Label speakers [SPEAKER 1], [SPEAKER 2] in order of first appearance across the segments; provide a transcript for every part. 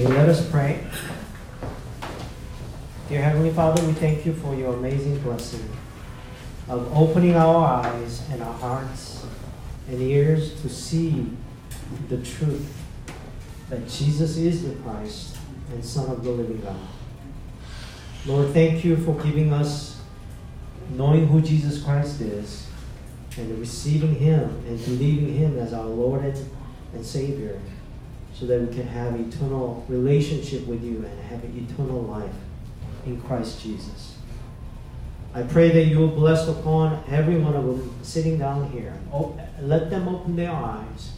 [SPEAKER 1] Let us pray. Dear Heavenly Father, we thank you for your amazing blessing of opening our eyes and our hearts and ears to see the truth that Jesus is the Christ and Son of the living God. Lord, thank you for giving us knowing who Jesus Christ is and receiving Him and believing Him as our Lord and Savior so that we can have eternal relationship with you and have an eternal life in Christ Jesus. I pray that you will bless upon every one of them sitting down here. Oh, let them open their eyes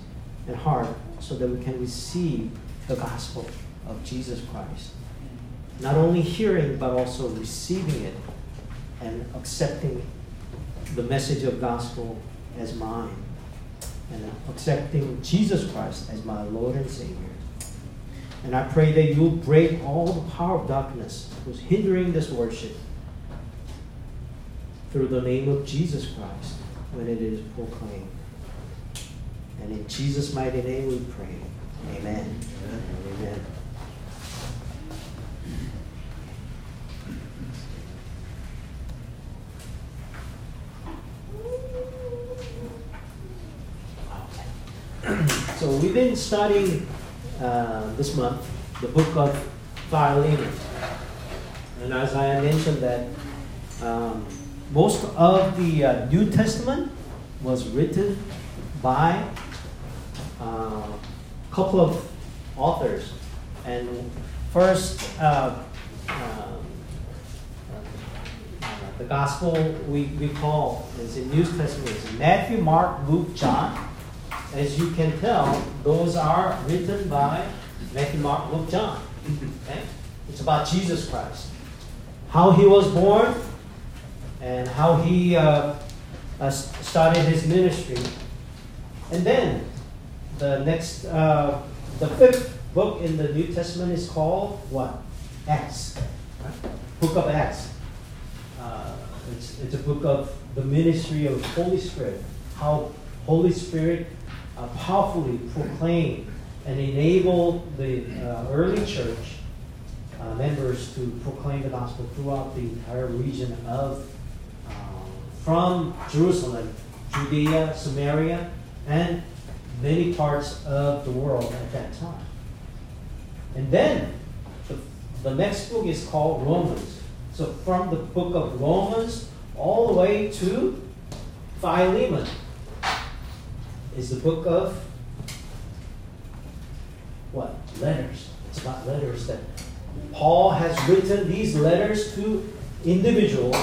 [SPEAKER 1] and heart so that we can receive the gospel of Jesus Christ. Not only hearing, but also receiving it and accepting the message of gospel as mine and accepting Jesus Christ as my Lord and Savior. And I pray that you'll break all the power of darkness who's hindering this worship through the name of Jesus Christ when it is proclaimed. And in Jesus' mighty name we pray. Amen. Amen. Amen. so we've been studying uh, this month the book of Philemon. And as I mentioned that um, most of the uh, New Testament was written by a uh, couple of authors. And first, uh, um, uh, the gospel we, we call is in New Testament is Matthew, Mark, Luke, John. As you can tell, those are written by Matthew, Mark, Luke, John. Okay? It's about Jesus Christ. How he was born and how he uh, uh, started his ministry. And then the next, uh, the fifth book in the New Testament is called what? Acts. Book of Acts. Uh, it's, it's a book of the ministry of Holy Spirit. How Holy Spirit uh, powerfully proclaim and enable the uh, early church uh, members to proclaim the gospel throughout the entire region of uh, from Jerusalem, Judea, Samaria, and many parts of the world at that time. And then the, the next book is called Romans. So from the book of Romans all the way to Philemon is the book of what? Letters. It's about letters that Paul has written these letters to individuals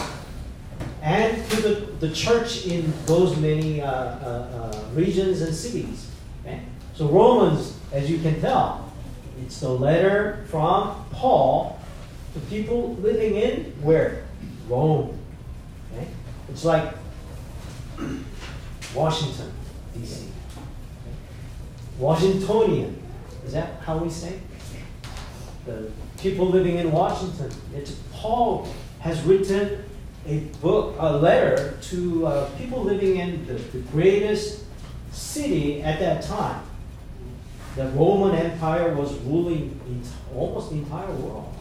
[SPEAKER 1] and to the, the church in those many uh, uh, uh, regions and cities. Okay? So, Romans, as you can tell, it's the letter from Paul to people living in where? Rome. Okay? It's like Washington. DC. Washingtonian. Is that how we say? The people living in Washington. It's Paul has written a book, a letter to uh, people living in the, the greatest city at that time. The Roman Empire was ruling in almost the entire world.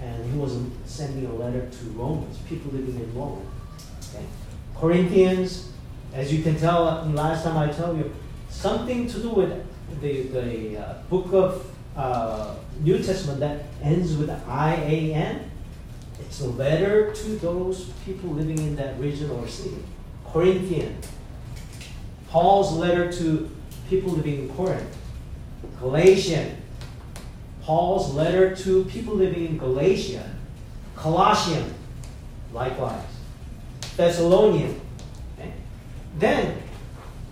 [SPEAKER 1] And he was sending a letter to Romans, people living in Rome. Okay? Corinthians, as you can tell, last time I told you, something to do with the, the uh, book of uh, New Testament that ends with I-A-N. It's a letter to those people living in that region or city. Corinthian. Paul's letter to people living in Corinth. Galatian. Paul's letter to people living in Galatia. Colossian. Likewise. Thessalonian. Then,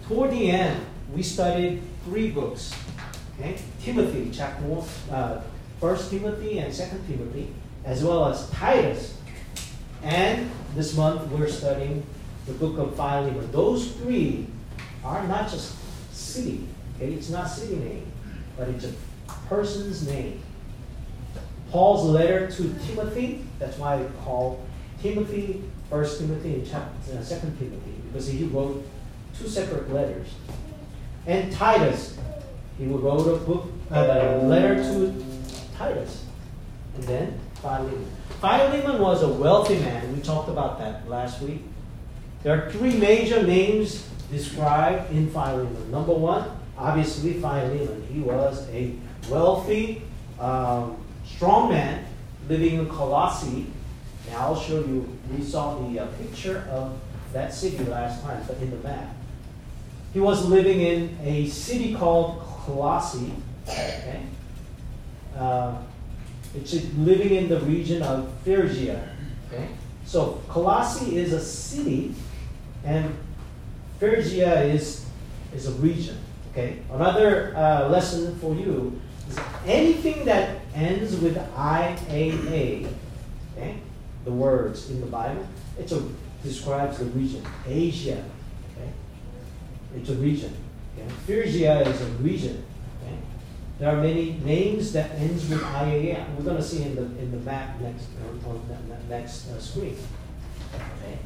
[SPEAKER 1] toward the end, we studied three books. Okay? Timothy, chapter one, uh, Timothy and Second Timothy, as well as Titus. And this month we're studying the book of Philemon. Those three are not just city. Okay? It's not city name, but it's a person's name. Paul's letter to Timothy, that's why I call Timothy, First Timothy and chapter, uh, Second Timothy because he wrote two separate letters. And Titus, he wrote a book, uh, a letter to Titus, and then Philemon. Philemon was a wealthy man. We talked about that last week. There are three major names described in Philemon. Number one, obviously Philemon. He was a wealthy, um, strong man living in Colossae. Now I'll show you, we saw the uh, picture of that city last time, but in the map. He was living in a city called Colossae. Okay? Uh, it's living in the region of Phrygia. Okay? So Colossae is a city, and Phrygia is, is a region. Okay? Another uh, lesson for you is anything that ends with IAA, okay? the words in the Bible, it describes the region. Asia, okay? It's a region. Okay? Phrygia is a region. Okay? There are many names that ends with IAA. We're going to see in the in the map next on the next uh, screen. Okay?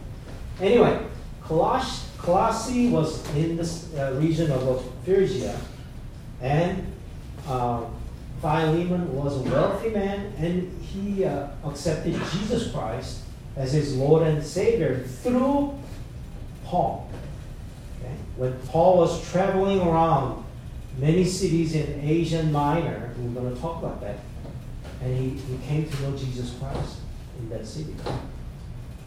[SPEAKER 1] Anyway, Coloss Colossae was in this uh, region of Phrygia, and uh, Philemon was a wealthy man, and he uh, accepted Jesus Christ as his Lord and Savior through Paul. Okay? When Paul was traveling around many cities in Asia Minor, we're going to talk about that, and he, he came to know Jesus Christ in that city.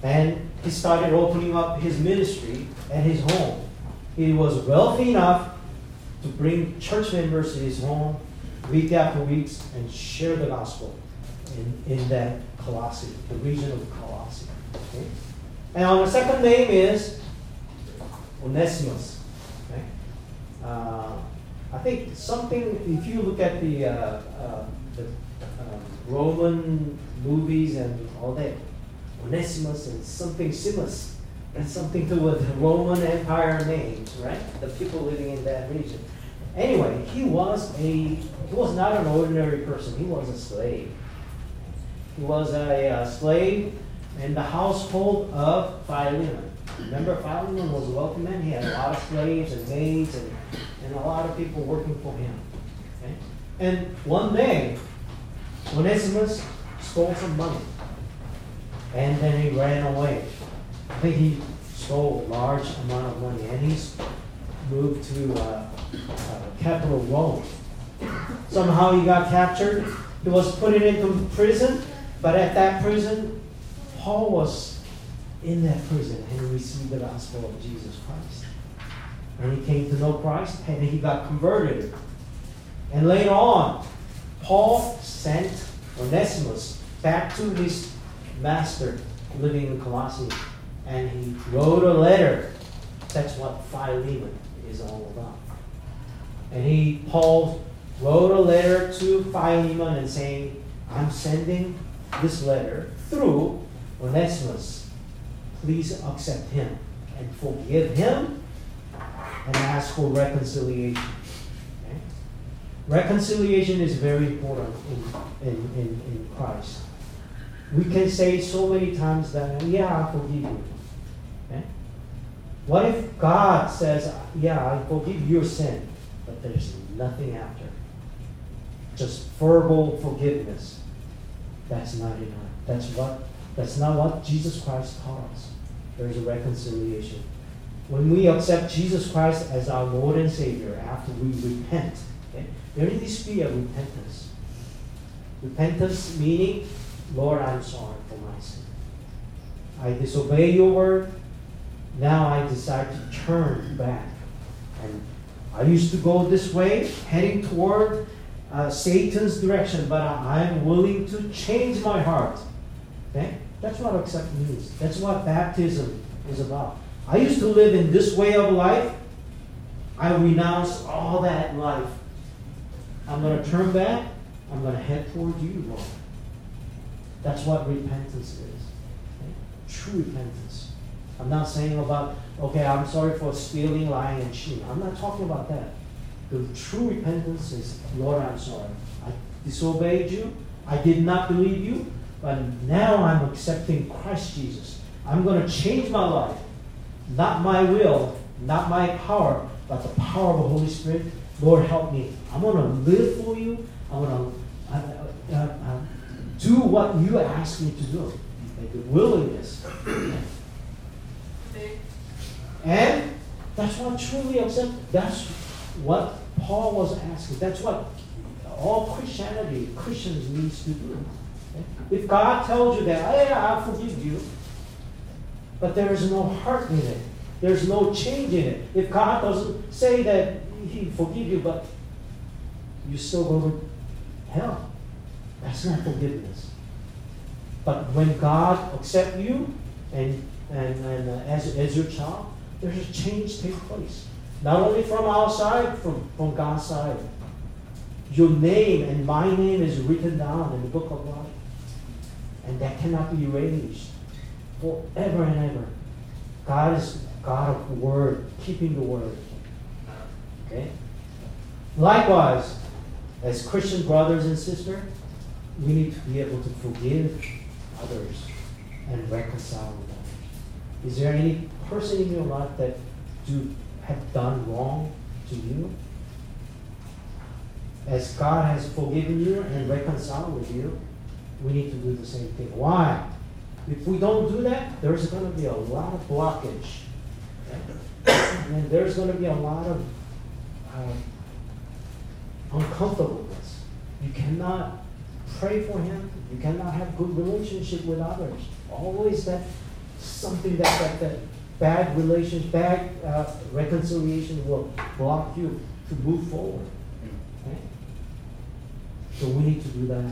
[SPEAKER 1] And he started opening up his ministry at his home. He was wealthy enough to bring church members to his home week after week and share the gospel in, in that Colossae, the region of Colossae. Okay? And our second name is Onesimus. Okay? Uh, I think something, if you look at the, uh, uh, the uh, Roman movies and all that, Onesimus and something Simus, and something to do with Roman Empire names, right? The people living in that region. Anyway, he was a he was not an ordinary person. He was a slave. He was a, a slave in the household of Philemon. Remember, Philemon was a wealthy man. He had a lot of slaves and maids and, and a lot of people working for him. Okay? And one day, Onesimus stole some money. And then he ran away. I think he stole a large amount of money. And he moved to uh, uh, capital Rome. Somehow he got captured. He was put into prison. But at that prison, Paul was in that prison and he received the gospel of Jesus Christ. And he came to know Christ and he got converted. And later on, Paul sent Onesimus back to his master living in Colossae and he wrote a letter. That's what Philemon is all about. And he, Paul, wrote a letter to Philemon and saying, I'm sending this letter through Onesimus. Please accept him and forgive him and ask for reconciliation. Okay? Reconciliation is very important in, in, in, in Christ. We can say so many times that, yeah, I forgive you. Okay? What if God says, yeah, I forgive your sin, but there's nothing after? Just verbal forgiveness. That's not enough. That's what that's not what Jesus Christ taught us. There is a reconciliation. When we accept Jesus Christ as our Lord and Savior after we repent, okay, there needs to be a repentance. Repentance meaning, Lord, I'm sorry for my sin. I disobey your word. Now I decide to turn back. And I used to go this way, heading toward uh, Satan's direction, but I'm willing to change my heart. Okay? That's what accept means. That's what baptism is about. I used to live in this way of life. I renounce all that life. I'm going to turn back. I'm going to head toward you, Lord. That's what repentance is. Okay? True repentance. I'm not saying about, okay, I'm sorry for stealing, lying, and cheating. I'm not talking about that. The true repentance is, Lord, I'm sorry. I disobeyed you. I did not believe you. But now I'm accepting Christ Jesus. I'm going to change my life. Not my will, not my power, but the power of the Holy Spirit. Lord, help me. I'm going to live for you. I'm going to, uh, uh, do what you ask me to do. Like the willingness. And that's what truly accept. That's what Paul was asking. That's what all Christianity, Christians needs to do. If God tells you that, hey, I forgive you, but there is no heart in it, there's no change in it. If God doesn't say that He forgive you, but you still go to hell, that's not forgiveness. But when God accepts you and, and, and uh, as, as your child, there's a change take place. Not only from outside, from, from God's side. Your name and my name is written down in the book of life. And that cannot be erased forever and ever. God is God of the word, keeping the word. Okay? Likewise, as Christian brothers and sisters, we need to be able to forgive others and reconcile with others. Is there any person in your life that you have done wrong to you? As God has forgiven you and reconciled with you, we need to do the same thing. Why? If we don't do that, there's going to be a lot of blockage. And there's going to be a lot of uh, uncomfortableness. You cannot pray for him. You cannot have good relationship with others. Always that something that that, that bad relations, bad uh, reconciliation will block you to move forward. Okay? So we need to do that.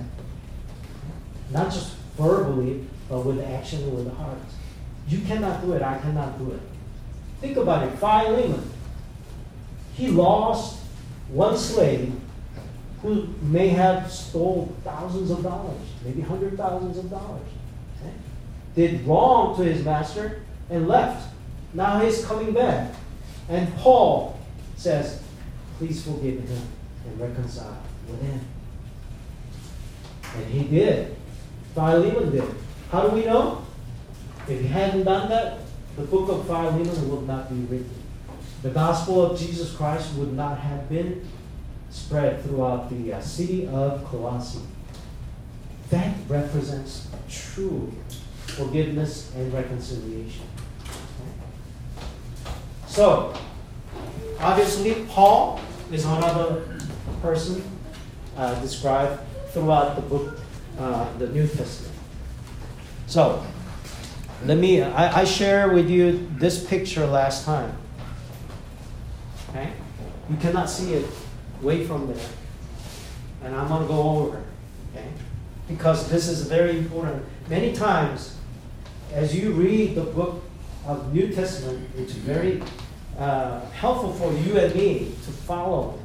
[SPEAKER 1] Not just verbally, but with action and with the heart. You cannot do it, I cannot do it. Think about it. Philemon, he lost one slave who may have stole thousands of dollars, maybe hundred thousands of dollars. Okay? Did wrong to his master and left. Now he's coming back. And Paul says, please forgive him and reconcile with him. And he did. Philemon did. How do we know? If he hadn't done that, the book of Philemon would not be written. The gospel of Jesus Christ would not have been spread throughout the uh, city of Colossae. That represents true forgiveness and reconciliation. So, obviously, Paul is another person uh, described throughout the book, uh, the New Testament. So, let me, I, I share with you this picture last time. Okay? You cannot see it way from there. And I'm going to go over Okay? Because this is very important. Many times, as you read the book of New Testament, it's very uh, helpful for you and me to follow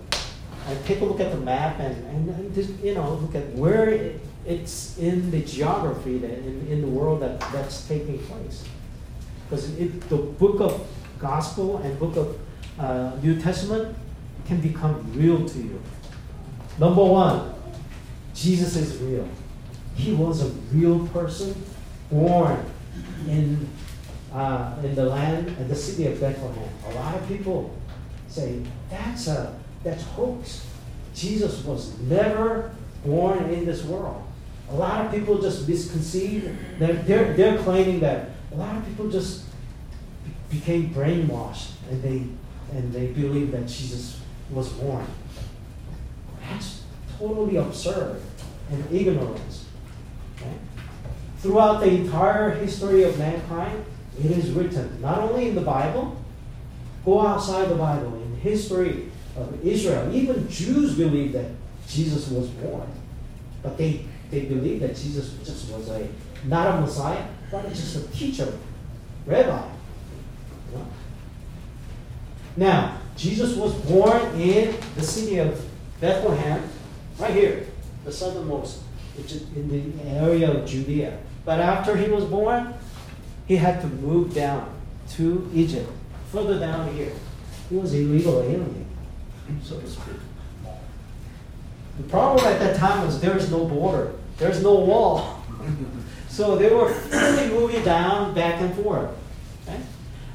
[SPEAKER 1] and take a look at the map and, and, just, you know, look at where it, it's in the geography that in, in the world that, that's taking place. Because the book of gospel and book of uh, New Testament can become real to you. Number one, Jesus is real. He was a real person born in, uh, in the land and the city of Bethlehem. A lot of people say that's a that's hoax. Jesus was never born in this world. A lot of people just misconceive. They're, they're, they're claiming that a lot of people just became brainwashed and they, and they believe that Jesus was born. That's totally absurd and ignorance. Okay? Throughout the entire history of mankind, it is written, not only in the Bible, go outside the Bible, in history of Israel, even Jews believe that Jesus was born. But they they believed that Jesus just was a not a Messiah, but just a teacher, rabbi. Now, Jesus was born in the city of Bethlehem, right here, the southernmost, which is in the area of Judea. But after he was born, he had to move down to Egypt, further down here. He was illegal alien, so to speak. The problem at that time was there was no border, there's no wall. so they were really moving down, back and forth. Okay?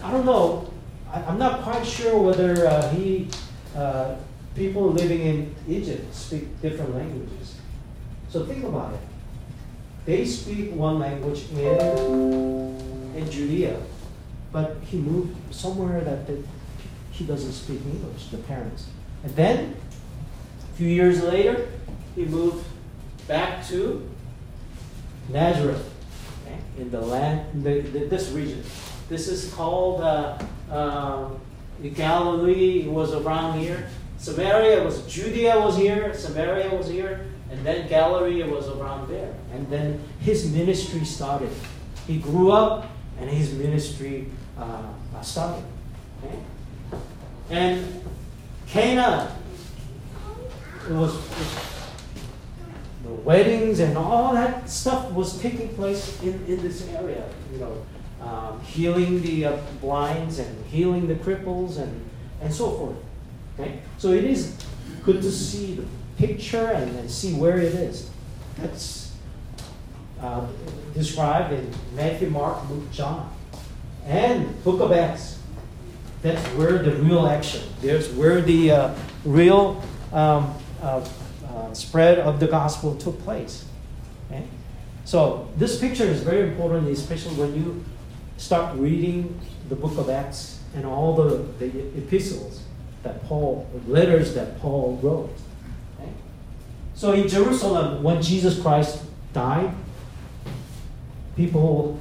[SPEAKER 1] I don't know. I, am not quite sure whether uh, he, uh, people living in Egypt speak different languages. So think about it. They speak one language in, in Judea, but he moved somewhere that the, he doesn't speak English, the parents. And then, a few years later, he moved back to Nazareth, okay, in the land, the, the, this region. This is called uh, um, Galilee was around here. Samaria was Judea was here. Samaria was here, and then Galilee was around there. And then his ministry started. He grew up, and his ministry uh, started. Okay? And Cana it was, the weddings and all that stuff was taking place in, in this area. You know, um, healing the uh, blinds and healing the cripples and, and so forth. Okay? So it is good to see the picture and, and see where it is. That's uh, described in Matthew, Mark, Luke, John, and Book of Acts. That's where the real action. There's where the uh, real um, uh, uh, spread of the gospel took place. Okay? So this picture is very important, especially when you start reading the book of Acts and all the, the epistles that Paul, letters that Paul wrote. Okay? So in Jerusalem, when Jesus Christ died, people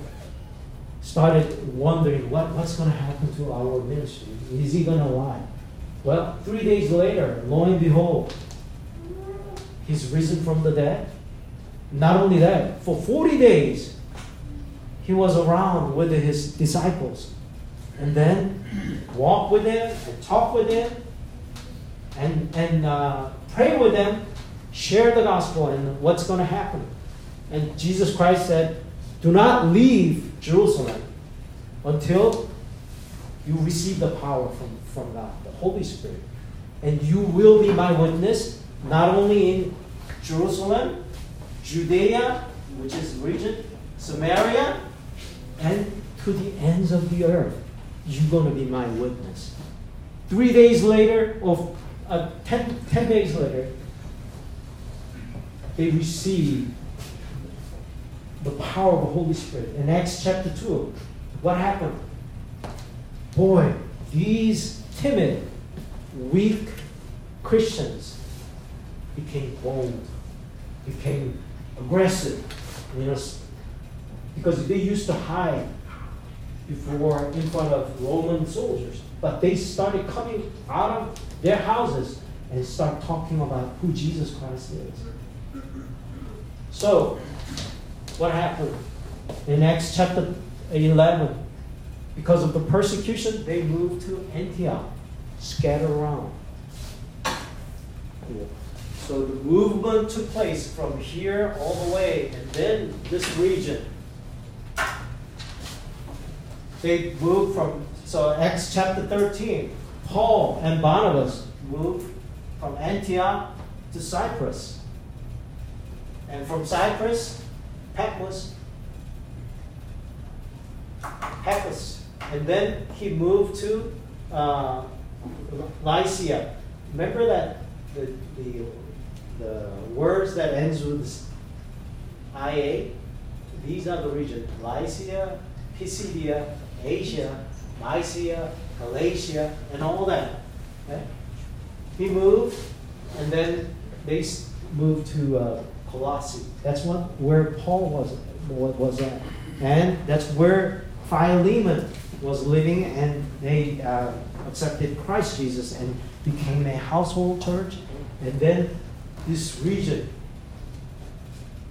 [SPEAKER 1] started wondering what, what's going to happen to our ministry. Is he going to lie? Well, three days later, lo and behold, he's risen from the dead. Not only that, for 40 days, he was around with his disciples and then walk with them and talk with them and, and uh, pray with them, share the gospel and what's going to happen. And Jesus Christ said, Do not leave Jerusalem until you receive the power from, from God, the Holy Spirit. And you will be my witness, not only in Jerusalem, Judea, which is region, Samaria, and to the ends of the earth. You're going to be my witness. Three days later, or uh, ten, ten days later, they receive the power of the Holy Spirit. In Acts chapter 2, what happened? Boy, these timid, weak Christians became bold, became aggressive, you know, because they used to hide before in front of Roman soldiers. But they started coming out of their houses and start talking about who Jesus Christ is. So, what happened? In Acts chapter 11, because of the persecution, they moved to Antioch, scattered around. So the movement took place from here all the way, and then this region they moved from, so Acts chapter 13, Paul and Barnabas moved from Antioch to Cyprus. And from Cyprus, Patmos, Paphos. And then he moved to uh, Lycia. Remember that the, the, the words that ends with IA? These are the regions. Lycia, Pisidia, Asia, Mysia, Galatia, and all that. Okay? He moved, and then they moved to uh, Colossae. That's what, where Paul was, was at. And that's where Philemon was living, and they uh, accepted Christ Jesus and became a household church. And then this region,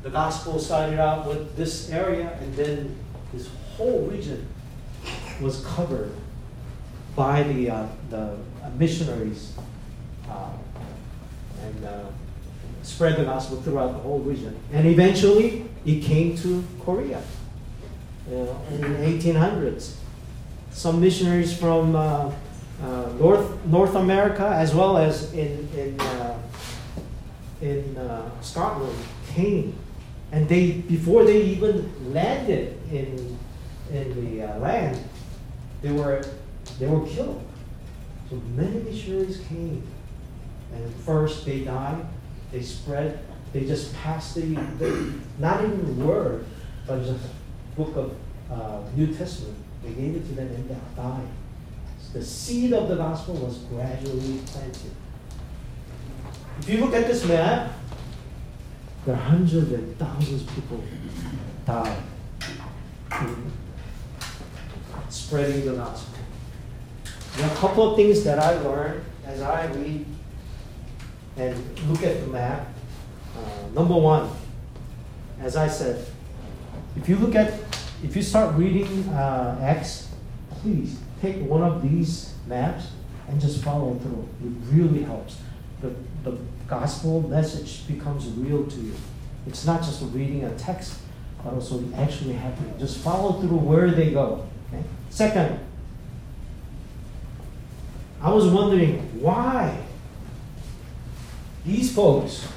[SPEAKER 1] the gospel started out with this area, and then this whole region was covered by the, uh, the missionaries uh, and uh, spread the gospel throughout the whole region. And eventually, it came to Korea in the 1800s. Some missionaries from uh, uh, North, North America, as well as in, in, uh, in Scotland, came. And they, before they even landed in, in the land, they were, they were killed. So many missionaries came. And first they died, they spread They just passed the, the not even the word, but just a book of uh, New Testament. They gave it to them and they died. The seed of the gospel was gradually planted. If you look at this map, there are hundreds and thousands of people died spreading the gospel. There are a couple of things that I learned as I read and look at the map. Uh, number one, as I said, if you look at, if you start reading uh, Acts, please take one of these maps and just follow through. It really helps. The, the gospel message becomes real to you. It's not just reading a text, but also actually happening. Just follow through where they go. Okay? Second, I was wondering why these folks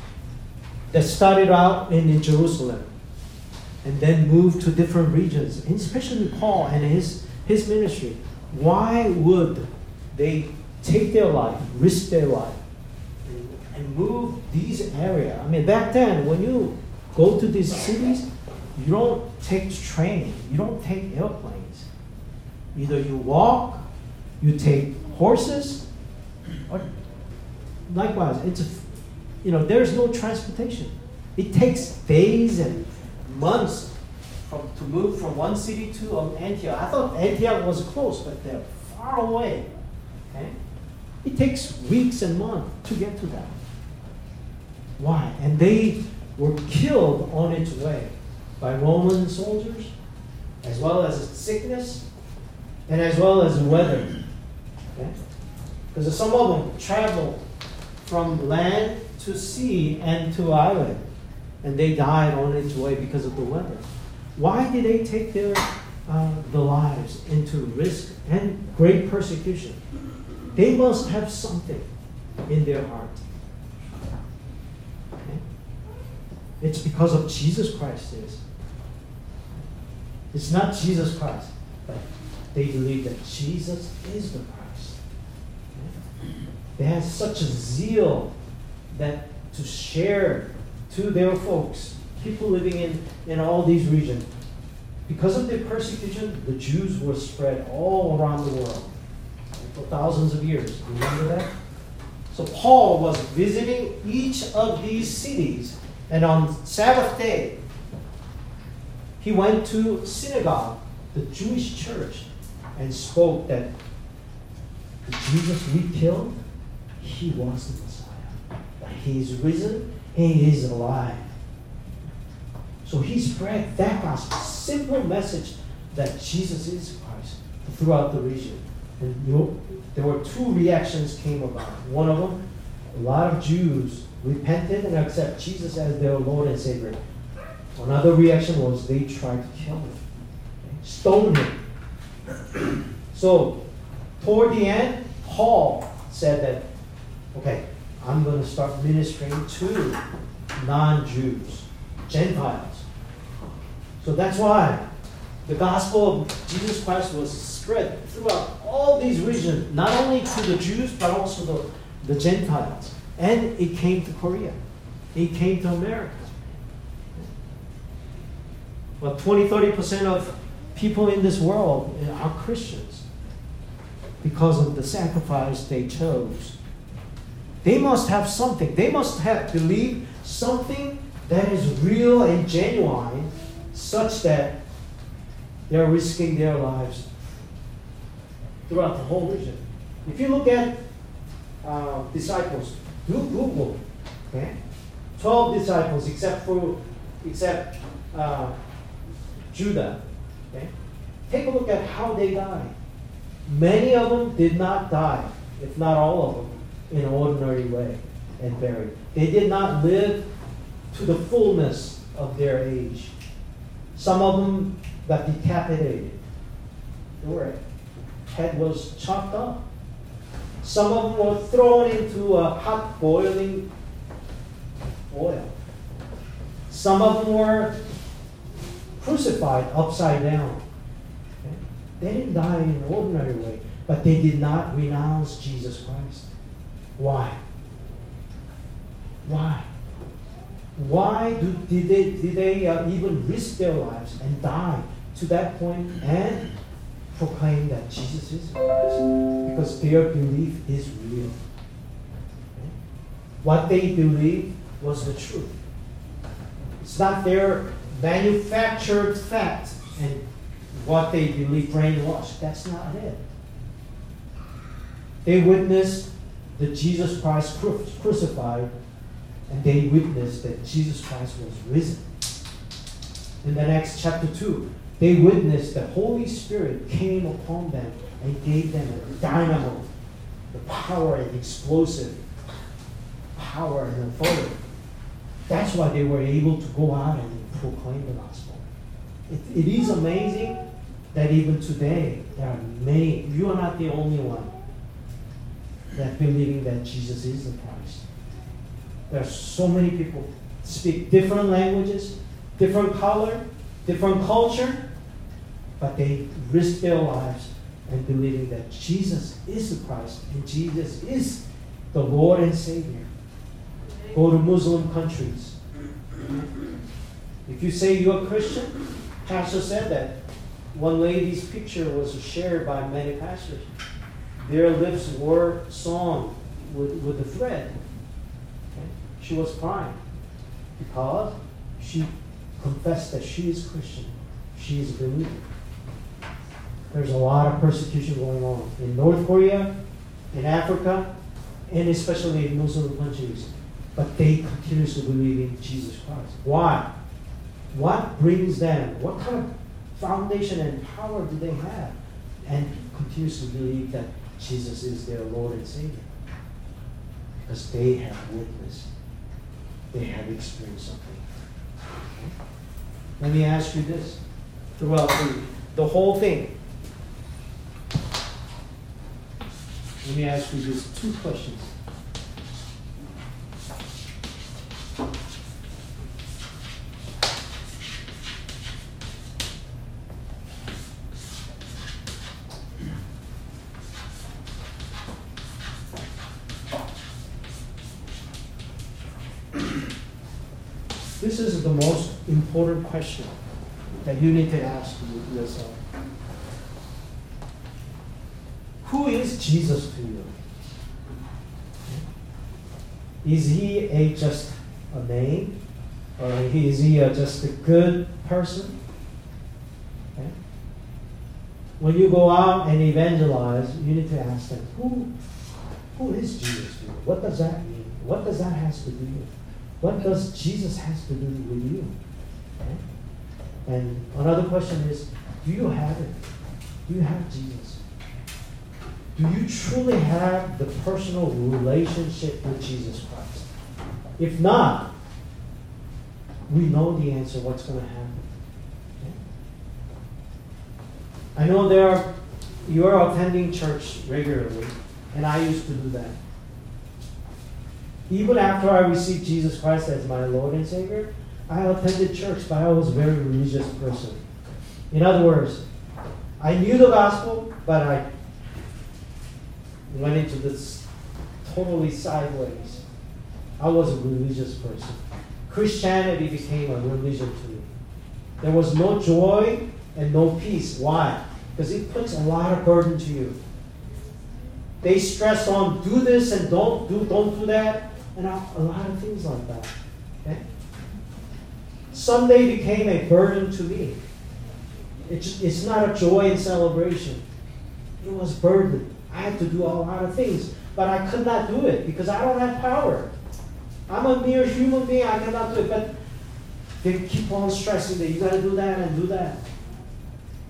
[SPEAKER 1] that started out in, in Jerusalem and then moved to different regions, especially Paul and his, his ministry, why would they take their life, risk their life, and, and move these areas? I mean, back then, when you go to these cities, you don't take train, you don't take airplanes. Either you walk, you take horses, or likewise, it's a, you know, there's no transportation. It takes days and months from, to move from one city to um, Antioch. I thought Antioch was close, but they're far away. Okay? It takes weeks and months to get to that. Why? And they were killed on its way by Roman soldiers, as well as sickness, and as well as weather. Okay? Because some of them traveled from land to sea and to island, and they died on its way because of the weather. Why did they take their uh, the lives into risk and great persecution? They must have something in their heart. Okay? It's because of Jesus Christ. Is it's not Jesus Christ, but they believe that Jesus is the Christ. Okay? They have such a zeal that to share to their folks people living in, in all these regions. Because of their persecution, the Jews were spread all around the world for thousands of years. Remember that? So Paul was visiting each of these cities, and on Sabbath day, he went to synagogue, the Jewish church, and spoke that the Jesus we killed, he was. He is risen, he is alive. So he spread that gospel, simple message that Jesus is Christ throughout the region. And you there were two reactions came about. One of them, a lot of Jews repented and accepted Jesus as their Lord and Savior. Another reaction was they tried to kill him, stone him. so toward the end, Paul said that, okay, I'm going to start ministering to non-Jews, Gentiles. So that's why the gospel of Jesus Christ was spread throughout all these regions, not only to the Jews, but also the, the Gentiles. And it came to Korea. It came to America. But 20, 30% of people in this world are Christians because of the sacrifice they chose. They must have something. They must have believed something that is real and genuine such that they're risking their lives throughout the whole region. If you look at uh, disciples, do Google, okay? 12 disciples except for except uh, Judah. Okay? Take a look at how they died. Many of them did not die, if not all of them, in an ordinary way and buried. They did not live to the fullness of their age. Some of them got decapitated. Their head was chopped off. Some of them were thrown into a hot boiling oil. Some of them were crucified upside down. They didn't die in an ordinary way, but they did not renounce Jesus Christ. Why? Why? Why do, did they, did they uh, even risk their lives and die to that point and proclaim that Jesus is Christ? Because their belief is real. What they believed was the truth. It's not their manufactured fact and what they believe brainwashed. That's not it. They witnessed that Jesus Christ crucified, and they witnessed that Jesus Christ was risen. In the next chapter 2, they witnessed the Holy Spirit came upon them and gave them a dynamo, the power and explosive power and authority. That's why they were able to go out and proclaim the gospel. it, it is amazing that even today there are many, you are not the only one that believing that Jesus is the Christ. There are so many people speak different languages, different color, different culture, but they risk their lives and believing that Jesus is the Christ and Jesus is the Lord and Savior. Go to Muslim countries. If you say you're a Christian, Pastor said that one lady's picture was shared by many pastors. Their lips were sewn with, with the thread. Okay? She was crying because she confessed that she is Christian. She is a believer. There's a lot of persecution going on in North Korea, in Africa, and especially in Muslim countries. But they continuously believe in Jesus Christ. Why? What brings them? What kind of foundation and power do they have? And continuously believe that Jesus is their Lord and Savior. Because they have witnessed, they have experienced something. Let me ask you this throughout the, the whole thing. Let me ask you just two questions. Important question that you need to ask yourself. Who is Jesus to you? Is he a just a name? Or is he a, just a good person? Okay? When you go out and evangelize, you need to ask them, who, who is Jesus to you? What does that mean? What does that have to do with? You? What does Jesus has to do with you? And another question is, do you have it? Do you have Jesus? Do you truly have the personal relationship with Jesus Christ? If not, we know the answer, what's going to happen. I know there are, you are attending church regularly, and I used to do that. Even after I received Jesus Christ as my Lord and Savior, I attended church, but I was a very religious person. In other words, I knew the gospel, but I went into this totally sideways. I was a religious person. Christianity became a religion to me. There was no joy and no peace. Why? Because it puts a lot of burden to you. They stress on do this and don't do don't do that and a lot of things like that. Sunday became a burden to me. It's, it's not a joy and celebration. It was burden. I had to do a lot of things, but I could not do it because I don't have power. I'm a mere human being. I cannot do it. But they keep on stressing that you got to do that and do that.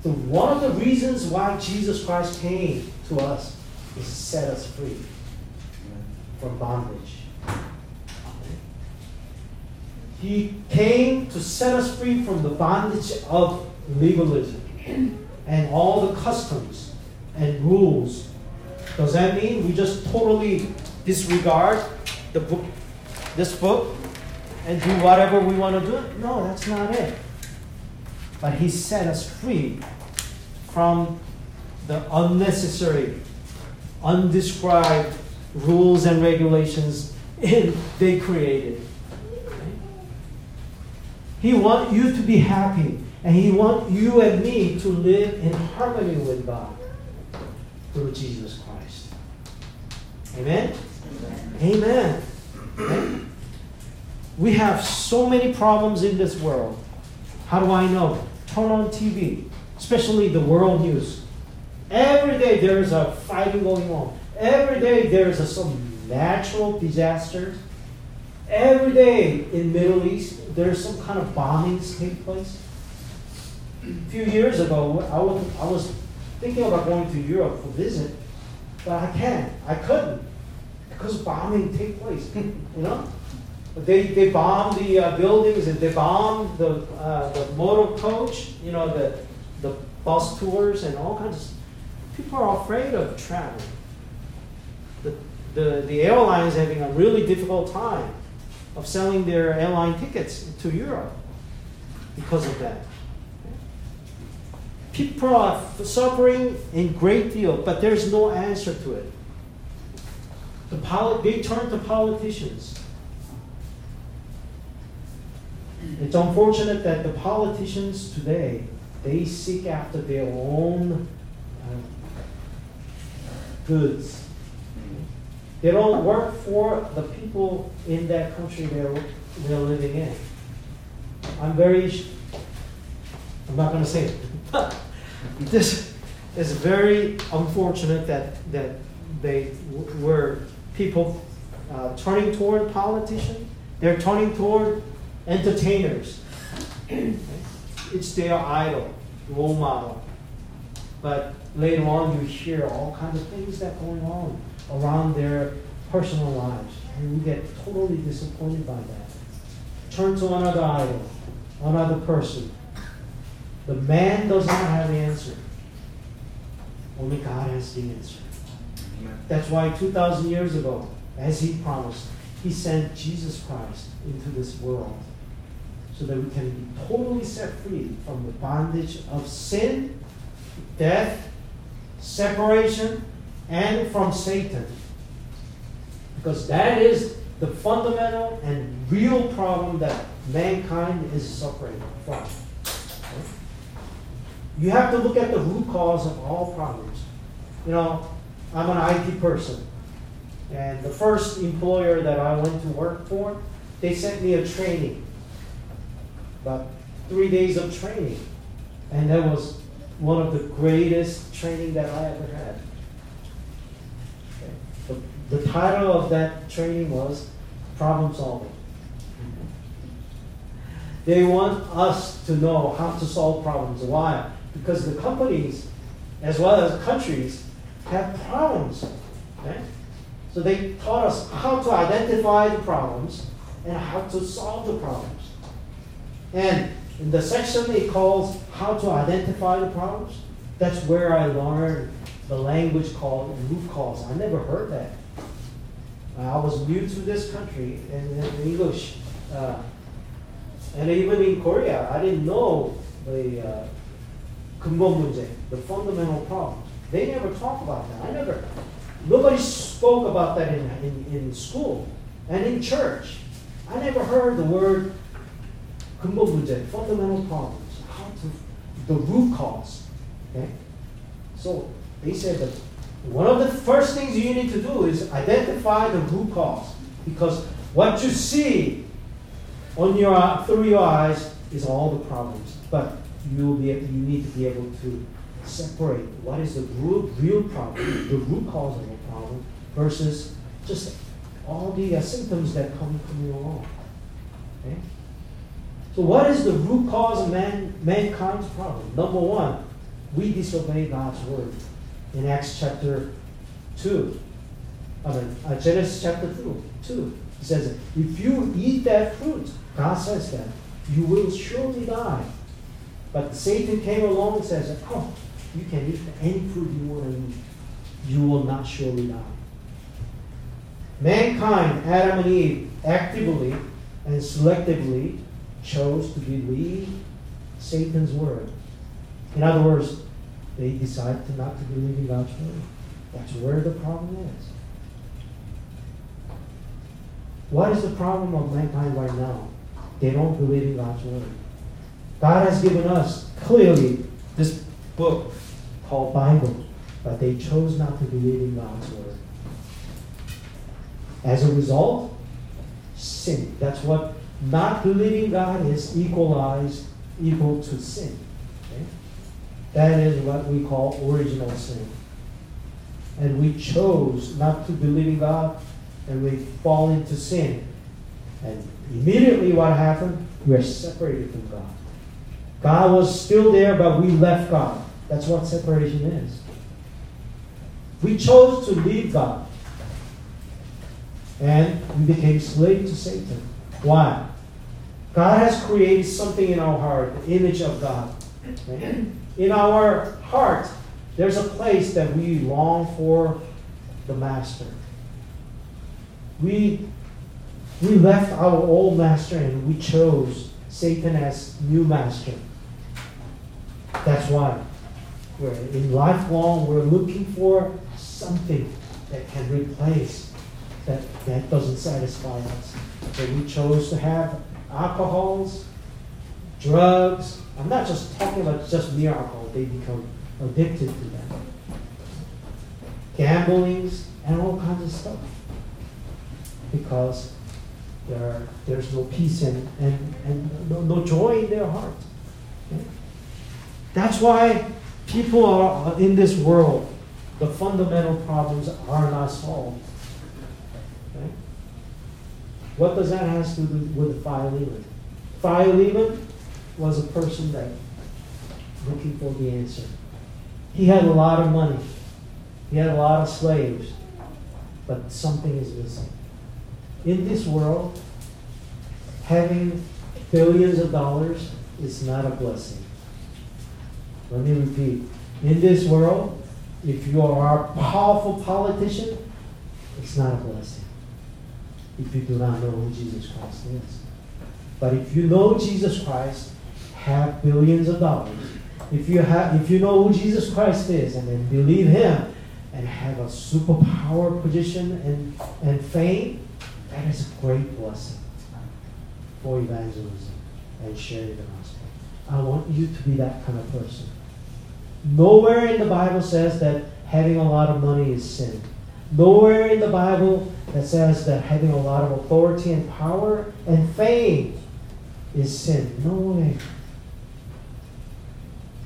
[SPEAKER 1] So one of the reasons why Jesus Christ came to us is to set us free from bondage. He came to set us free from the bondage of legalism and all the customs and rules. Does that mean we just totally disregard the book, this book, and do whatever we want to do? No, that's not it. But He set us free from the unnecessary, undescribed rules and regulations they created He wants you to be happy. And He wants you and me to live in harmony with God through Jesus Christ. Amen? Amen. Amen. We have so many problems in this world. How do I know? Turn on TV, especially the world news. Every day there is a fighting going on. Every day there is a, some natural disasters. Every day in Middle East there's some kind of bombings take place. A few years ago, I was, I was thinking about going to Europe for visit, but I can't. I couldn't because bombing take place. you know, they they bomb the uh, buildings and they bomb the uh, the motor coach. You know the the bus tours and all kinds of. Stuff. People are afraid of traveling. The, the, the airlines having a really difficult time of selling their airline tickets to Europe because of that. People are suffering in great deal, but there's no answer to it. The poli- they turn to politicians. It's unfortunate that the politicians today they seek after their own uh, goods. They don't work for the people in that country they're, they're living in. I'm very, I'm not going to say it. this is very unfortunate that, that they were people uh, turning toward politicians, they're turning toward entertainers. it's their idol, role model. But later on, you hear all kinds of things that going on around their personal lives, and you get totally disappointed by that. Turn to another idol, another person. The man does not have the answer. Only God has the answer. That's why 2,000 years ago, as He promised, He sent Jesus Christ into this world so that we can be totally set free from the bondage of sin, death, separation, and from Satan. Because that is the fundamental and real problem that mankind is suffering from. You have to look at the root cause of all problems. You know, I'm an IT person. And the first employer that I went to work for, they sent me a training. About three days of training. And that was one of the greatest training that I ever had. The title of that training was Problem Solving. They want us to know how to solve problems. Why? Because the companies, as well as countries, have problems. Okay? So they taught us how to identify the problems and how to solve the problems. And in the section it calls how to identify the problems, that's where I learned the language called root cause. I never heard that. I was new to this country and in English. Uh, and even in Korea, I didn't know the uh, the fundamental problems. They never talk about that. I never, nobody spoke about that in, in, in school and in church. I never heard the word 근본 fundamental problems, how to, the root cause. Okay? So they said that one of the first things you need to do is identify the root cause. Because what you see on your through your eyes is all the problems. But you be you need to be able to separate what is the root, real problem, the root cause of the problem, versus just all the uh, symptoms that come coming along. Okay? So, what is the root cause of man, mankind's problem? Number one, we disobey God's word. In Acts chapter 2, I mean, uh, Genesis chapter 2, 2, it says, If you eat that fruit, God says that, you will surely die. But Satan came along and says, Oh, you can eat any fruit you want to eat. You will not surely die. Mankind, Adam and Eve, actively and selectively chose to believe Satan's word. In other words, they decide to not to believe in God's word. That's where the problem is. What is the problem of mankind right now?
[SPEAKER 2] they don't believe in God's word. God has given us clearly this book called Bible, but they chose not to believe in God's word. As a result, sin. That's what not believing God is equalized equal to sin. That is what we call original sin. And we chose not to believe in God, and we fall into sin. And immediately what happened? We are separated from God. God was still there, but we left God. That's what separation is. We chose to leave God. And we became slaves to Satan. Why? God has created something in our heart, the image of God. In our heart, there's a place that we long for the Master. We, we left our old master and we chose Satan as new master. That's why we're in lifelong, we're looking for something that can replace that, that doesn't satisfy us. So we chose to have alcohols, drugs. I'm not just talking about just mere alcohol, they become addicted to that. Gamblings and all kinds of stuff. Because there, there's no peace and, and, and no, no joy in their heart. Okay? That's why people are in this world, the fundamental problems are not solved. Okay? What does that have to do with Philemon? Philemon was a person that looking for the answer. He had a lot of money. He had a lot of slaves. But something is missing. In this world, having billions of dollars is not a blessing. Let me repeat. In this world, if you are a powerful politician, it's not a blessing. If you do not know who Jesus Christ is. But if you know Jesus Christ, have billions of dollars. If you have if you know who Jesus Christ is and then believe him and have a superpower position and, and fame, that is a great blessing for evangelism and sharing the gospel. I want you to be that kind of person. Nowhere in the Bible says that having a lot of money is sin. Nowhere in the Bible that says that having a lot of authority and power and fame is sin. No way.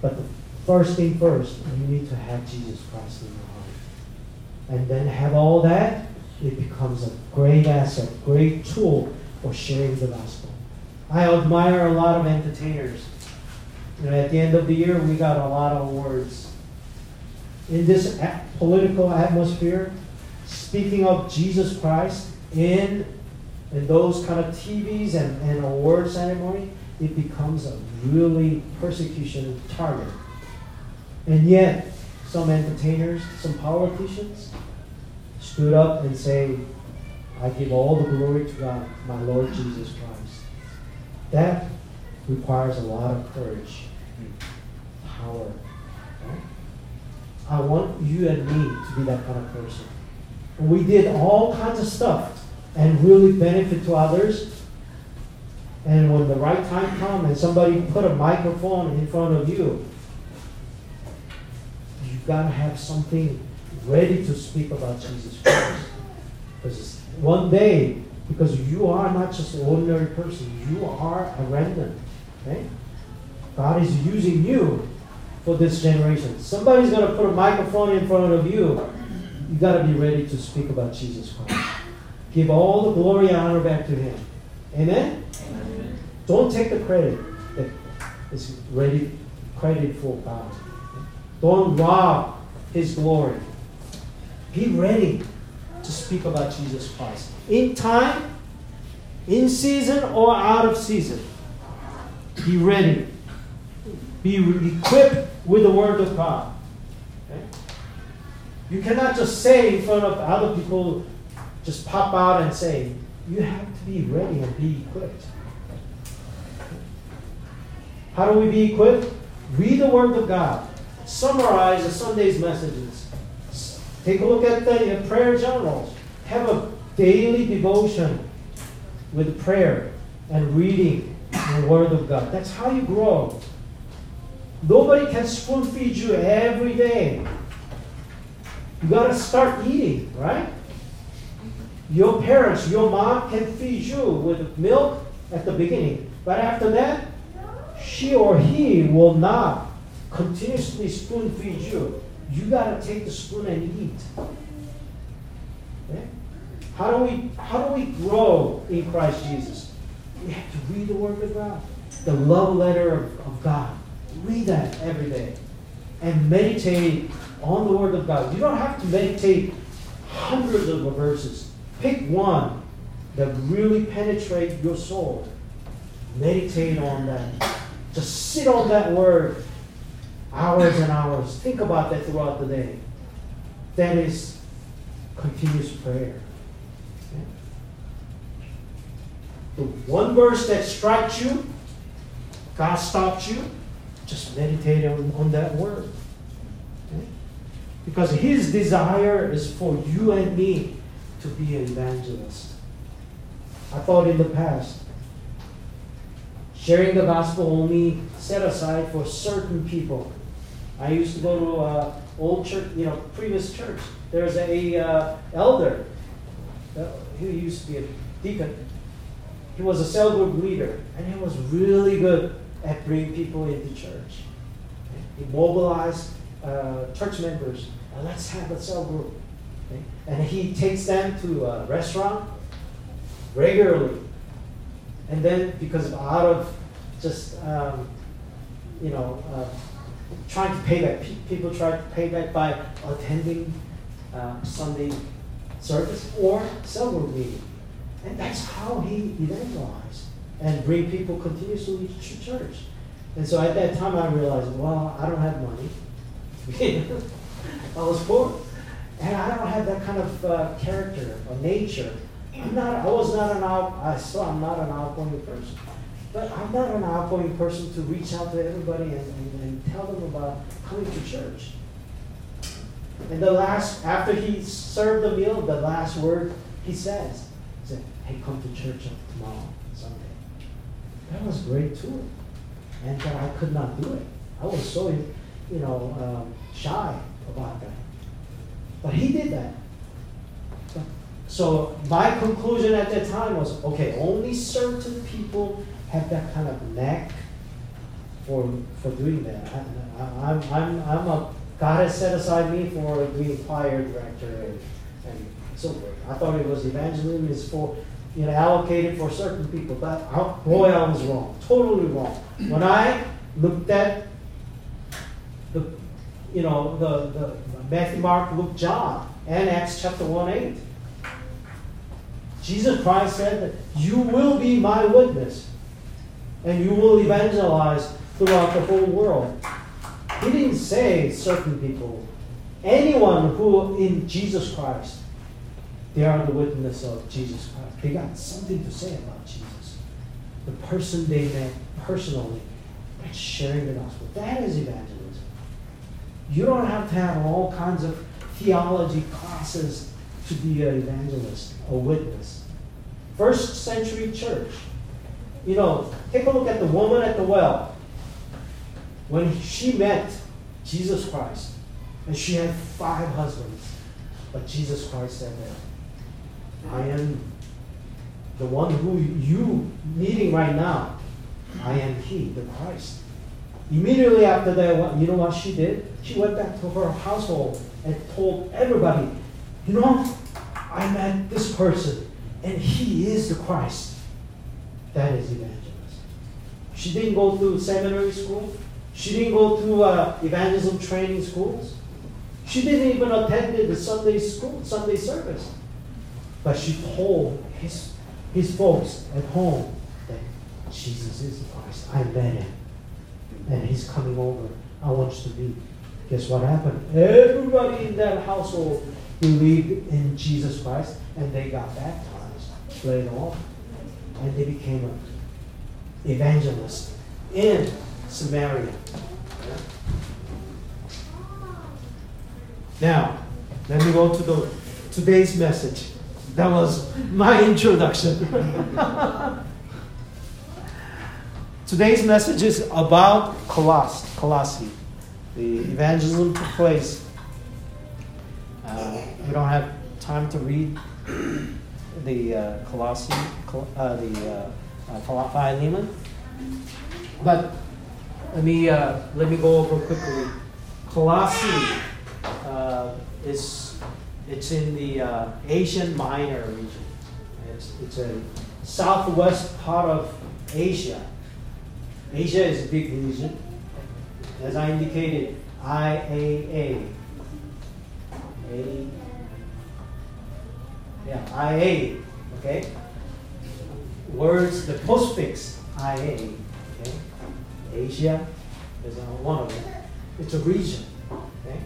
[SPEAKER 2] But the first thing first, you need to have Jesus Christ in your heart. And then have all that, it becomes a great asset, great tool for sharing the gospel. I admire a lot of entertainers you know, at the end of the year, we got a lot of awards. In this political atmosphere, speaking of Jesus Christ in, in those kind of TVs and, and award ceremony, it becomes a really persecution target. And yet, some entertainers, some politicians stood up and say, I give all the glory to God, my Lord Jesus Christ. That requires a lot of courage power. Right? I want you and me to be that kind of person. We did all kinds of stuff and really benefit to others. And when the right time comes and somebody put a microphone in front of you, you've got to have something ready to speak about Jesus Christ. Because one day, because you are not just an ordinary person, you are a remnant. Okay? God is using you for this generation. Somebody's going to put a microphone in front of you. You've got to be ready to speak about Jesus Christ. Give all the glory and honor back to Him. Amen? Don't take the credit that is ready credit for God. Don't rob His glory. Be ready to speak about Jesus Christ. In time, in season, or out of season. Be ready. Be equipped with the Word of God. Okay? You cannot just say in front of other people, just pop out and say. You have to be ready and be equipped. How do we be equipped? Read the Word of God. Summarize the Sunday's messages. Take a look at the prayer journals. Have a daily devotion with prayer. and reading the Word of God. That's how you grow. Nobody can spoon feed you every day. You got to start eating, right? Your parents, your mom can feed you with milk at the beginning, but after that, she or he will not continuously spoon feed you. You got to take the spoon and eat. Okay? How do we how do we grow in Christ Jesus? We have to read the Word of God, the love letter of, of God. Read that every day, and meditate on the Word of God. You don't have to meditate hundreds of verses. Pick one that really penetrate your soul. Meditate on that. Just sit on that word hours and hours. Think about that throughout the day. That is continuous prayer. The one verse that strikes you, God stops you, just meditate on, on that word. Because His desire is for you and me to be an evangelist. I thought in the past, sharing the gospel only set aside for certain people. I used to go to uh, old church, you know, previous church. There's a uh, elder uh, who used to be a deacon. He was a cell group leader, and he was really good at bringing people into church. He mobilized uh, church members. And let's have a cell group. And he takes them to a restaurant regularly. And then, because of out of just, um, you know, uh, trying to pay back, people try to pay back by attending uh, Sunday service or group meeting. And that's how he evangelized and bring people continuously to church. And so at that time I realized, well, I don't have money. I was poor. And I don't have that kind of uh, character or nature. I'm not, I was not an out, I still I'm not an outgoing person. But I'm not an outgoing person to reach out to everybody and, and, and tell them about coming to church. And the last, after he served the meal, the last word he says, he said, hey, come to church tomorrow, Sunday. That was great too. And that I could not do it. I was so, you know, um, shy about that. But he did that. So my conclusion at that time was, okay, only certain people have that kind of knack for for doing that. I, am I'm, I'm, I'm a, God has set aside me for being a choir director and, and so forth. I thought it was evangelism is for, you know, allocated for certain people. But I, boy, I was wrong. Totally wrong. When I looked at the, you know, the, the Matthew, Mark, Luke, John, and Acts chapter 1 8. Jesus Christ said that you will be my witness and you will evangelize throughout the whole world. He didn't say certain people. Anyone who in Jesus Christ, they are the witness of Jesus Christ. They got something to say about Jesus. The person they met personally. That's sharing the gospel. That is evangelism. You don't have to have all kinds of theology classes to be an evangelist, a witness. First century church. You know, take a look at the woman at the well. When she met Jesus Christ, and she had five husbands, but Jesus Christ said that I am the one who you meeting right now. I am He, the Christ. Immediately after that, you know what she did? She went back to her household and told everybody, you know, I met this person, and he is the Christ. That is evangelism. She didn't go through seminary school. She didn't go through uh, evangelism training schools. She didn't even attend the Sunday school, Sunday service. But she told his, his folks at home that Jesus is the Christ. I met him and he's coming over. I want you to be. Guess what happened? Everybody in that household believed in Jesus Christ and they got baptized later on. And they became an evangelist in Samaria. Now, let me go to the today's message. That was my introduction. Today's message is about Coloss, Colossae. The evangelism took place. Uh, we don't have time to read the uh, uh, the uh, uh, Philemon, but let me uh, let me go over quickly. Colossae uh, is it's in the uh, Asian Minor region. It's, it's a southwest part of Asia. Asia is a big region. As I indicated, IAA. Yeah, IA, okay? Words, the postfix IA, okay? Asia is one of them. It's a region, okay?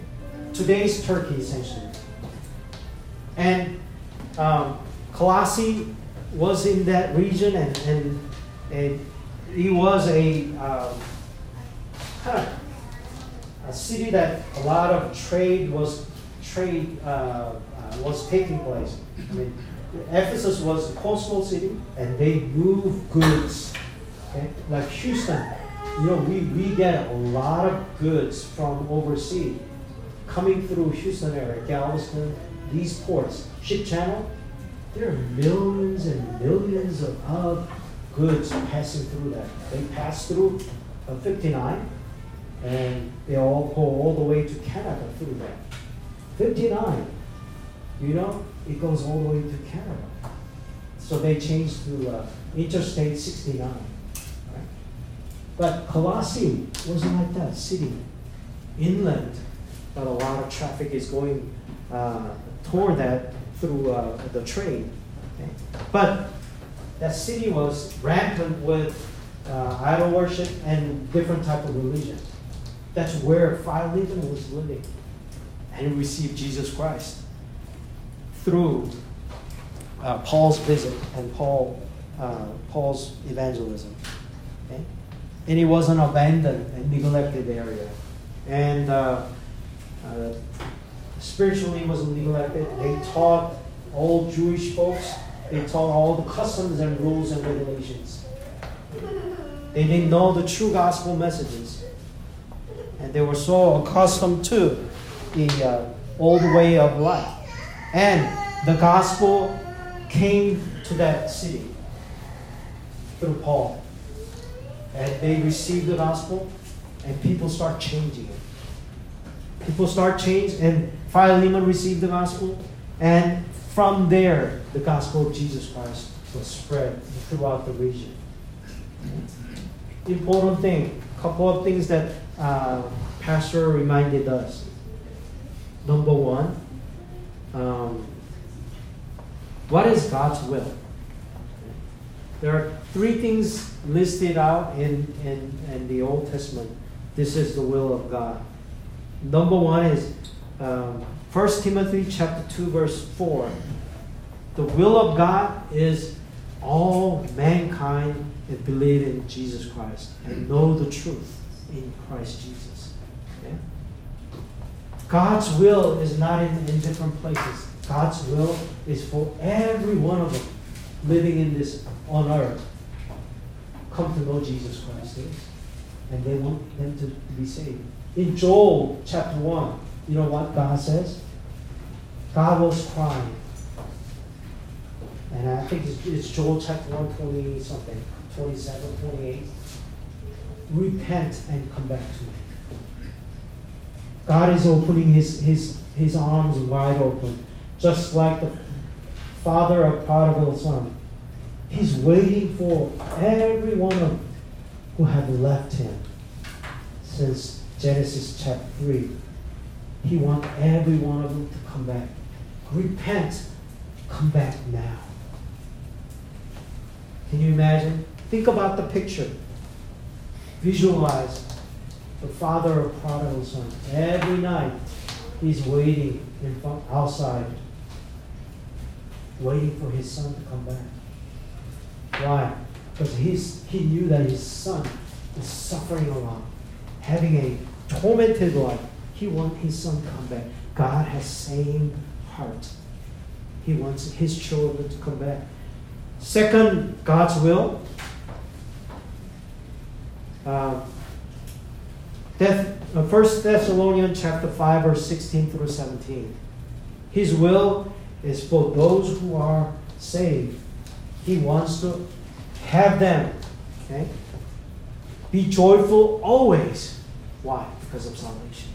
[SPEAKER 2] Today's Turkey, essentially. And um, Colossae was in that region, and, and it, it was a um, kind of a city that a lot of trade was trade uh, was taking place. I mean, Ephesus was a coastal city, and they moved goods. Okay? Like Houston, you know, we, we get a lot of goods from overseas coming through Houston area, Galveston, these ports, ship channel, there are millions and millions of, of goods passing through that. They pass through uh, 59 and they all go all the way to Canada through that. 59, you know, it goes all the way to Canada. So they changed to uh, Interstate 69. Right? But Colossae wasn't like that, city, inland, but a lot of traffic is going uh, toward that through uh, the trade. Okay? But that city was rampant with uh, idol worship and different type of religion. That's where Philemon was living. And received Jesus Christ through uh, Paul's visit and Paul, uh, Paul's evangelism. Okay? And it was an abandoned and neglected area. And uh, uh spiritually was neglected. They taught all Jewish folks, they taught all the customs and rules and regulations. They didn't know the true gospel messages. And they were so accustomed to the uh, old way of life. And the gospel came to that city through Paul. And they received the gospel, and people start changing it. People start change, and Philemon received the gospel, and from there, the gospel of Jesus Christ was spread throughout the region. Important thing, couple of things that uh, Pastor reminded us. Number one, um, what is God's will? There are three things listed out in, in, in the Old Testament. This is the will of God. Number one is um, 1 Timothy chapter 2, verse 4. The will of God is all mankind that believe in Jesus Christ and know the truth in Christ Jesus. God's will is not in, in different places. God's will is for every one of them living in this on earth. Come to know Jesus Christ is. And they want them to be saved. In Joel chapter 1, you know what God says? God was crying. And I think it's, it's Joel chapter 120 something, 27, 28. Repent and come back to me. God is opening his, his, his arms wide open, just like the father of prodigal son. He's waiting for every one of them who have left him since Genesis chapter 3. He wants every one of them to come back. Repent. Come back now. Can you imagine? Think about the picture. Visualize the father of prodigal son. Every night he's waiting in front, outside, waiting for his son to come back. Why? Because he's, he knew that his son is suffering a lot, having a tormented life. He wants his son to come back. God has same heart. He wants his children to come back. Second, God's will. Uh, Uh, 1 Thessalonians chapter 5, verse 16 through 17. His will is for those who are saved. He wants to have them. Okay? Be joyful always. Why? Because of salvation.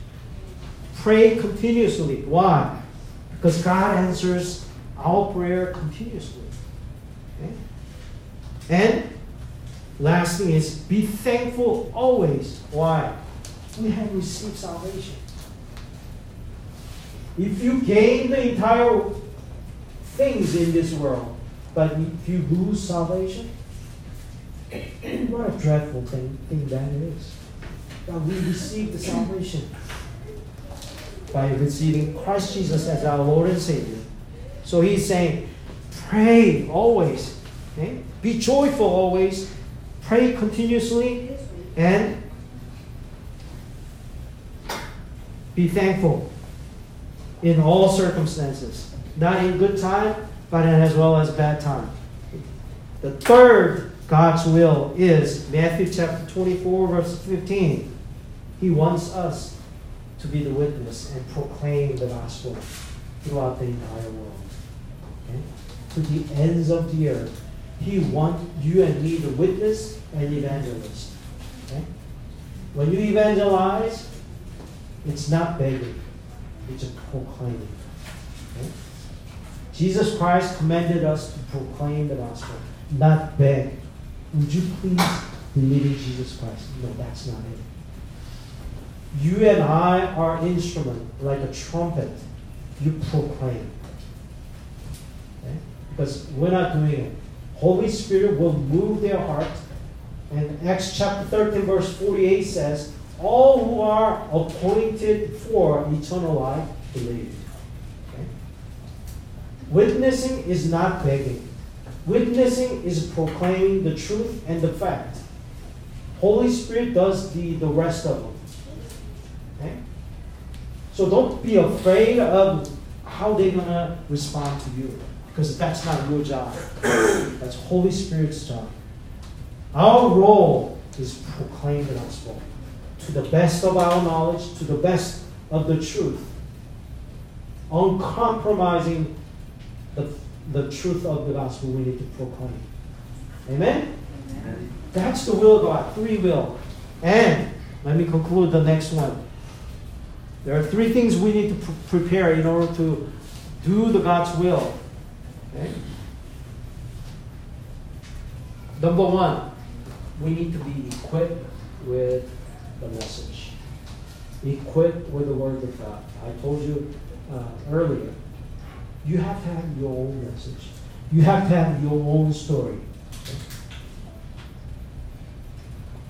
[SPEAKER 2] Pray continuously. Why? Because God answers our prayer continuously. Okay? And last thing is be thankful always. Why? We have received salvation. If you gain the entire things in this world, but if you lose salvation, what a dreadful thing, thing that is. But we receive the salvation by receiving Christ Jesus as our Lord and Savior. So he's saying, pray always. Okay? Be joyful always. Pray continuously and be thankful in all circumstances. Not in good time, but as well as bad time. The third God's will is Matthew chapter 24, verse 15. He wants us to be the witness and proclaim the gospel throughout the entire world. Okay? To the ends of the earth. He wants you and me to witness and evangelist. Okay? When you evangelize, it's not begging, it's a proclaiming. Okay? Jesus Christ commanded us to proclaim the gospel, not beg. Would you please believe in Jesus Christ? No, that's not it. You and I are instrument, like a trumpet. You proclaim. Okay? Because we're not doing it. Holy Spirit will move their heart. And Acts chapter 13, verse 48 says, All who are appointed for eternal life believe. Okay? Witnessing is not begging. Witnessing is proclaiming the truth and the fact. Holy Spirit does the, the rest of it. Okay? So don't be afraid of how they're going to respond to you because that's not your job. That's Holy Spirit's job. Our role is proclaim the gospel to the best of our knowledge, to the best of the truth, uncompromising the, the truth of the gospel we need to proclaim. Amen? Amen? That's the will of God, free will. And let me conclude the next one. There are three things we need to pr- prepare in order to do the God's will. Okay? Number one, we need to be equipped with the message. Equipped with the Word of God. I told you uh, earlier, you have to have your own message. You have to have your own story.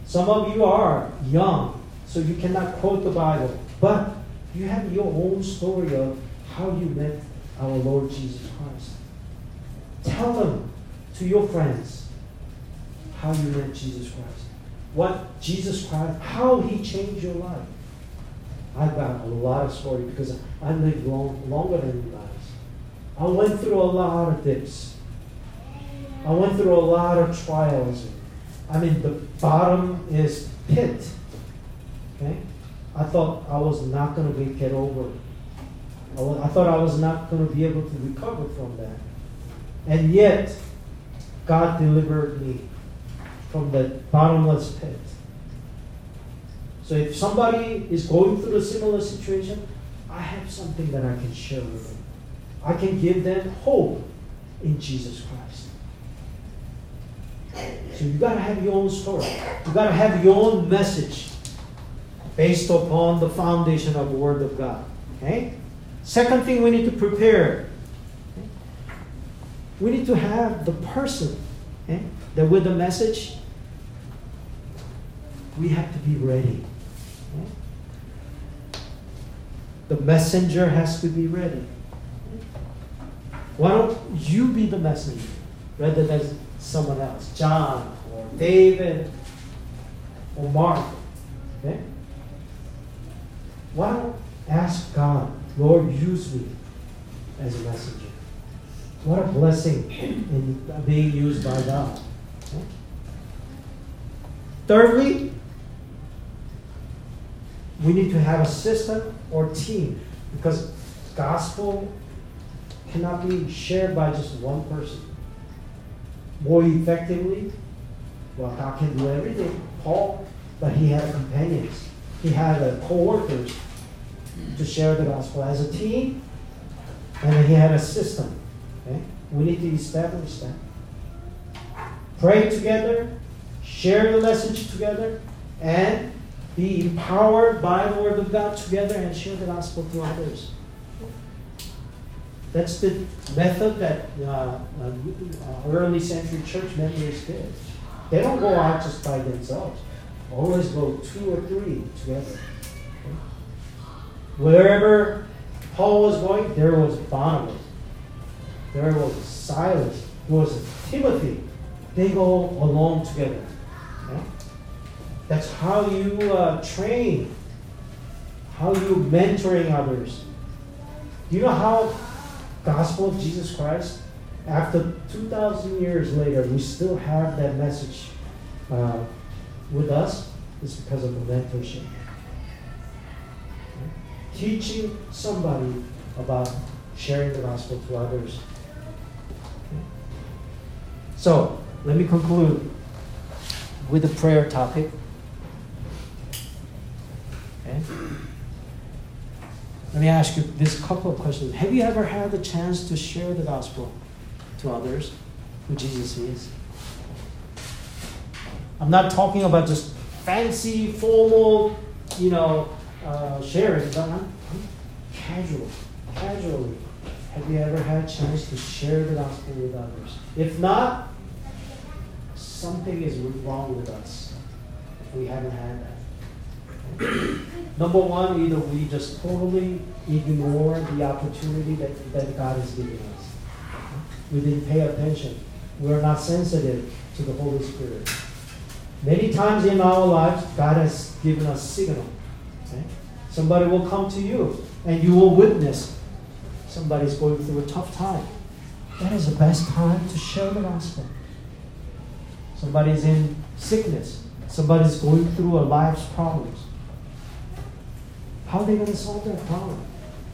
[SPEAKER 2] Some of you are young, so you cannot quote the Bible, but you have your own story of how you met our Lord Jesus Christ. Tell them to your friends how you met Jesus Christ. What Jesus Christ, how he changed your life. I've got a lot of story because I lived long, longer than you guys. I went through a lot of dips. I went through a lot of trials. I mean, the bottom is pit. Okay? I thought I was not going to get over it. I thought I was not going to be able to recover from that. And yet, God delivered me from the bottomless pit. So if somebody is going through a similar situation, I have something that I can share with them. I can give them hope in Jesus Christ. So you got to have your own story. You got to have your own message based upon the foundation of the Word of God. Okay? Second thing we need to prepare. Okay? We need to have the person okay, that with the message, we have to be ready. The messenger has to be ready. Why don't you be the messenger rather than someone else? John or David or Mark. Okay? Why don't ask God, Lord, use me as a messenger? What a blessing in being used by God. Thirdly, we need to have a system or team because gospel cannot be shared by just one person. More effectively, well, God can do everything, Paul, but he had companions. He had uh, co-workers to share the gospel as a team, and he had a system. Okay? We need to establish that. Pray together, share the message together, and be empowered by the Word of God together and share the gospel to others. That's the method that uh, uh, early century church members did. They don't go out just by themselves. Always go two or three together. Wherever Paul was going, there was Barnabas. There was Silas. There was Timothy. They go along together. That's how you uh, train, how you mentoring others. You know how gospel of Jesus Christ, after 2,000 years later, we still have that message uh, with us? It's because of the mentorship. Teaching somebody about sharing the gospel to others. So, let me conclude with a prayer topic. Okay? Let me ask you this couple of questions. Have you ever had the chance to share the gospel to others who Jesus is? I'm not talking about just fancy, formal, you know, uh, sharing, but I'm, casual, casually. Have you ever had a chance to share the gospel with others? If not, something is wrong with us if we haven't had that. Number one, either we just totally ignore the opportunity that, that God is giving us. We didn't pay attention. We're not sensitive to the Holy Spirit. Many times in our lives, God has given us signal. Okay? Somebody will come to you and you will witness somebody's going through a tough time. That is the best time to share the gospel. Somebody's in sickness. Somebody's going through a life's problems. How are they going to solve their problem?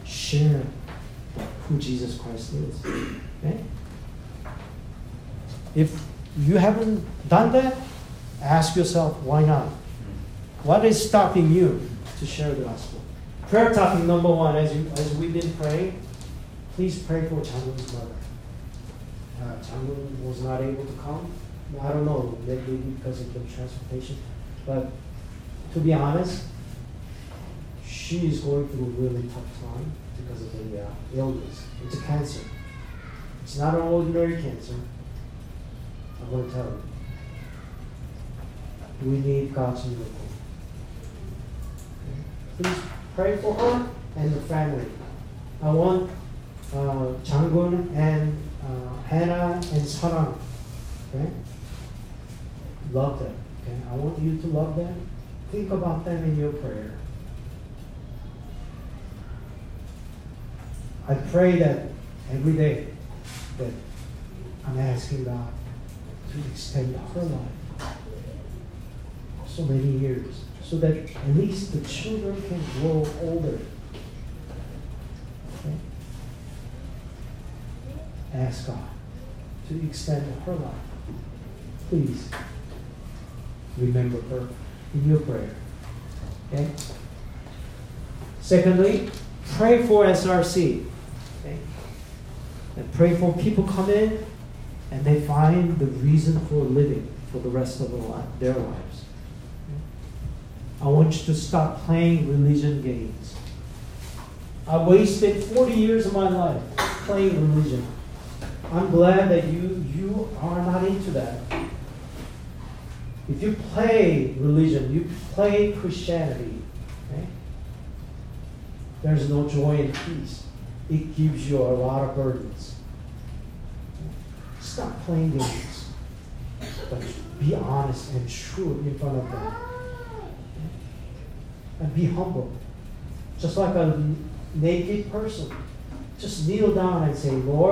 [SPEAKER 2] Share who Jesus Christ is. Okay? If you haven't done that, ask yourself, why not? What is stopping you to share the gospel? Prayer topic number one, as, you, as we've been praying, please pray for Changun's mother. Uh, was not able to come. I don't know, maybe because of the transportation. But to be honest, she is going through a really tough time because of the uh, illness. It's a cancer. It's not an ordinary cancer. I'm going to tell you. We need God's miracle. Please pray for her and the family. I want uh, and uh, Hannah and Sarang. Okay? Love them. Okay? I want you to love them. Think about them in your prayer. I pray that every day that I'm asking God to extend her life so many years so that at least the children can grow older. Okay? Ask God to extend her life. Please remember her in your prayer. Okay? Secondly, pray for SRC. Okay? And pray for people come in and they find the reason for living for the rest of their lives. I want you to stop playing religion games. I wasted 40 years of my life playing religion. I'm glad that you, you are not into that. If you play religion, you play Christianity, okay? there's no joy and peace. It gives you a lot of burdens. Stop playing games. But be honest and true in front of them. And be humble. Just like a naked person. Just kneel down and say, Lord,